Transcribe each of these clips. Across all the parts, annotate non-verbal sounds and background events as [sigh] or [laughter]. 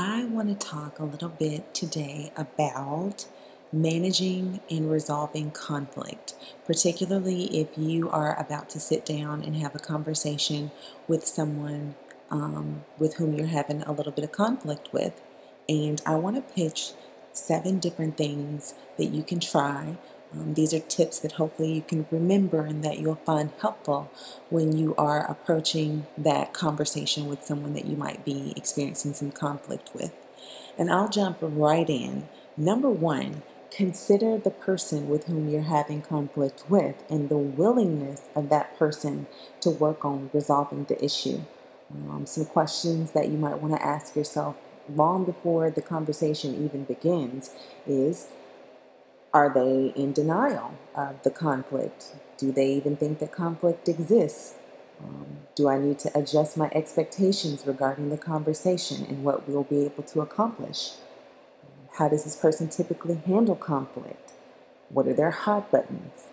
I want to talk a little bit today about managing and resolving conflict, particularly if you are about to sit down and have a conversation with someone um, with whom you're having a little bit of conflict with. And I want to pitch seven different things that you can try um, these are tips that hopefully you can remember and that you'll find helpful when you are approaching that conversation with someone that you might be experiencing some conflict with. And I'll jump right in. Number one, consider the person with whom you're having conflict with and the willingness of that person to work on resolving the issue. Um, some questions that you might want to ask yourself long before the conversation even begins is are they in denial of the conflict? Do they even think that conflict exists? Um, do I need to adjust my expectations regarding the conversation and what we'll be able to accomplish? How does this person typically handle conflict? What are their hot buttons?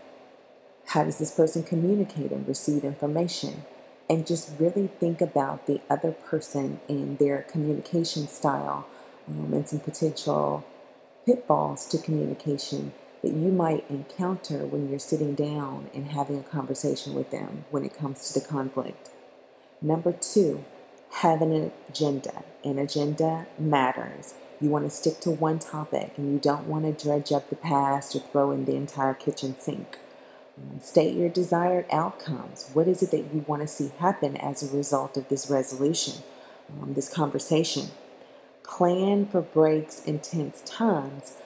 How does this person communicate and receive information? And just really think about the other person and their communication style um, and some potential pitfalls to communication that you might encounter when you're sitting down and having a conversation with them when it comes to the conflict. Number two, have an agenda. An agenda matters. You want to stick to one topic and you don't want to dredge up the past or throw in the entire kitchen sink. State your desired outcomes. What is it that you want to see happen as a result of this resolution, um, this conversation? Plan for breaks in tense times.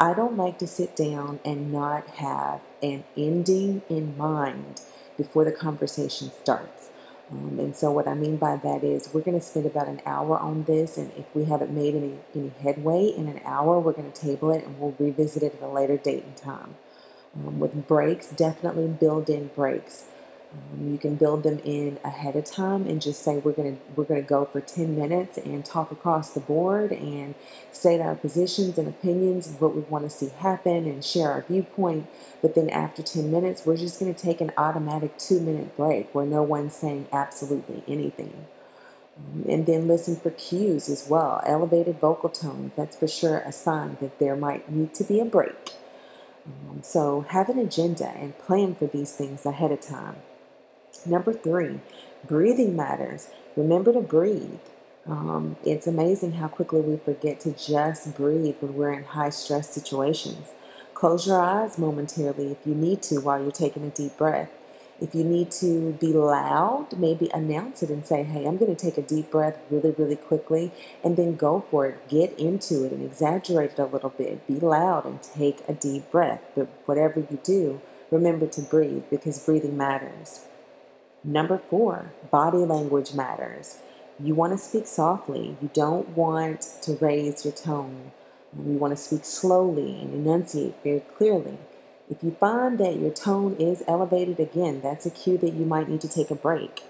I don't like to sit down and not have an ending in mind before the conversation starts. Um, and so, what I mean by that is, we're going to spend about an hour on this, and if we haven't made any, any headway in an hour, we're going to table it and we'll revisit it at a later date and time. Um, with breaks, definitely build in breaks. Um, you can build them in ahead of time and just say we're gonna we're gonna go for 10 minutes and talk across the board and state our positions and opinions what we want to see happen and share our viewpoint. But then after 10 minutes, we're just gonna take an automatic two minute break where no one's saying absolutely anything. Um, and then listen for cues as well. Elevated vocal tone, that's for sure a sign that there might need to be a break. Um, so have an agenda and plan for these things ahead of time. Number three, breathing matters. Remember to breathe. Um, it's amazing how quickly we forget to just breathe when we're in high stress situations. Close your eyes momentarily if you need to while you're taking a deep breath. If you need to be loud, maybe announce it and say, Hey, I'm going to take a deep breath really, really quickly, and then go for it. Get into it and exaggerate it a little bit. Be loud and take a deep breath. But whatever you do, remember to breathe because breathing matters. Number four, body language matters. You want to speak softly. You don't want to raise your tone. Um, you want to speak slowly and enunciate very clearly. If you find that your tone is elevated again, that's a cue that you might need to take a break.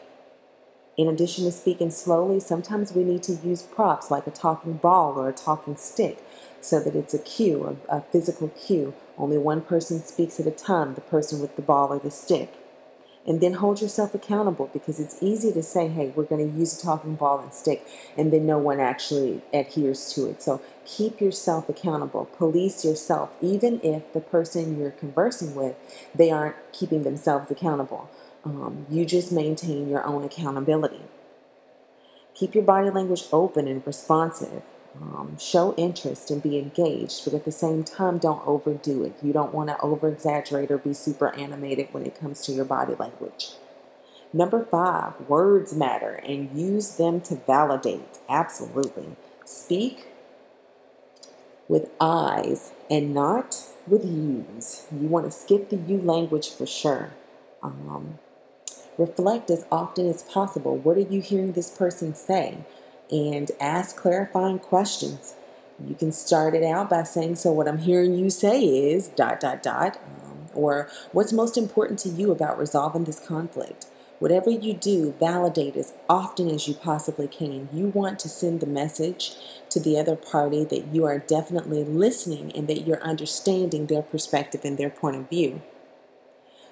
In addition to speaking slowly, sometimes we need to use props like a talking ball or a talking stick so that it's a cue, a, a physical cue. Only one person speaks at a time, the person with the ball or the stick and then hold yourself accountable because it's easy to say, hey, we're going to use a talking ball and stick, and then no one actually adheres to it. So keep yourself accountable. Police yourself, even if the person you're conversing with, they aren't keeping themselves accountable. Um, you just maintain your own accountability. Keep your body language open and responsive. Um, show interest and be engaged, but at the same time, don't overdo it. You don't want to over exaggerate or be super animated when it comes to your body language. Number five, words matter and use them to validate. Absolutely. Speak with I's and not with yous. You want to skip the you language for sure. Um, reflect as often as possible. What are you hearing this person say? And ask clarifying questions. You can start it out by saying, So, what I'm hearing you say is dot, dot, dot, um, or what's most important to you about resolving this conflict. Whatever you do, validate as often as you possibly can. You want to send the message to the other party that you are definitely listening and that you're understanding their perspective and their point of view.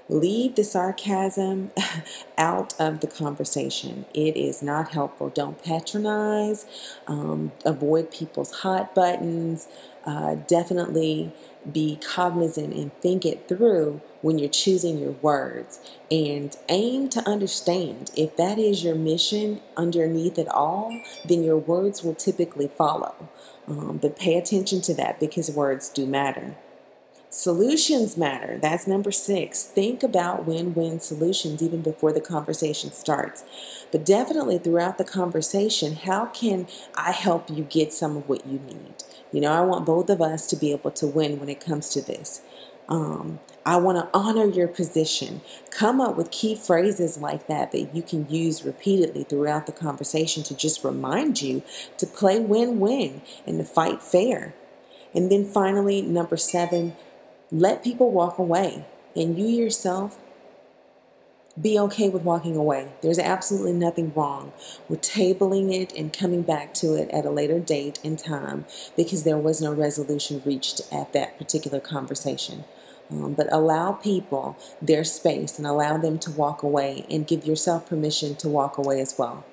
Leave the sarcasm [laughs] out of the conversation. It is not helpful. Don't patronize. Um, avoid people's hot buttons. Uh, definitely be cognizant and think it through when you're choosing your words and aim to understand. If that is your mission underneath it all, then your words will typically follow. Um, but pay attention to that because words do matter. Solutions matter. That's number six. Think about win win solutions even before the conversation starts. But definitely throughout the conversation, how can I help you get some of what you need? You know, I want both of us to be able to win when it comes to this. Um, I want to honor your position. Come up with key phrases like that that you can use repeatedly throughout the conversation to just remind you to play win win and to fight fair. And then finally, number seven, let people walk away. And you yourself be okay with walking away. There's absolutely nothing wrong with tabling it and coming back to it at a later date and time because there was no resolution reached at that particular conversation. Um, but allow people their space and allow them to walk away and give yourself permission to walk away as well.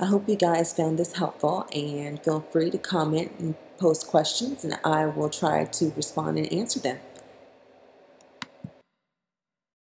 I hope you guys found this helpful and feel free to comment and post questions, and I will try to respond and answer them.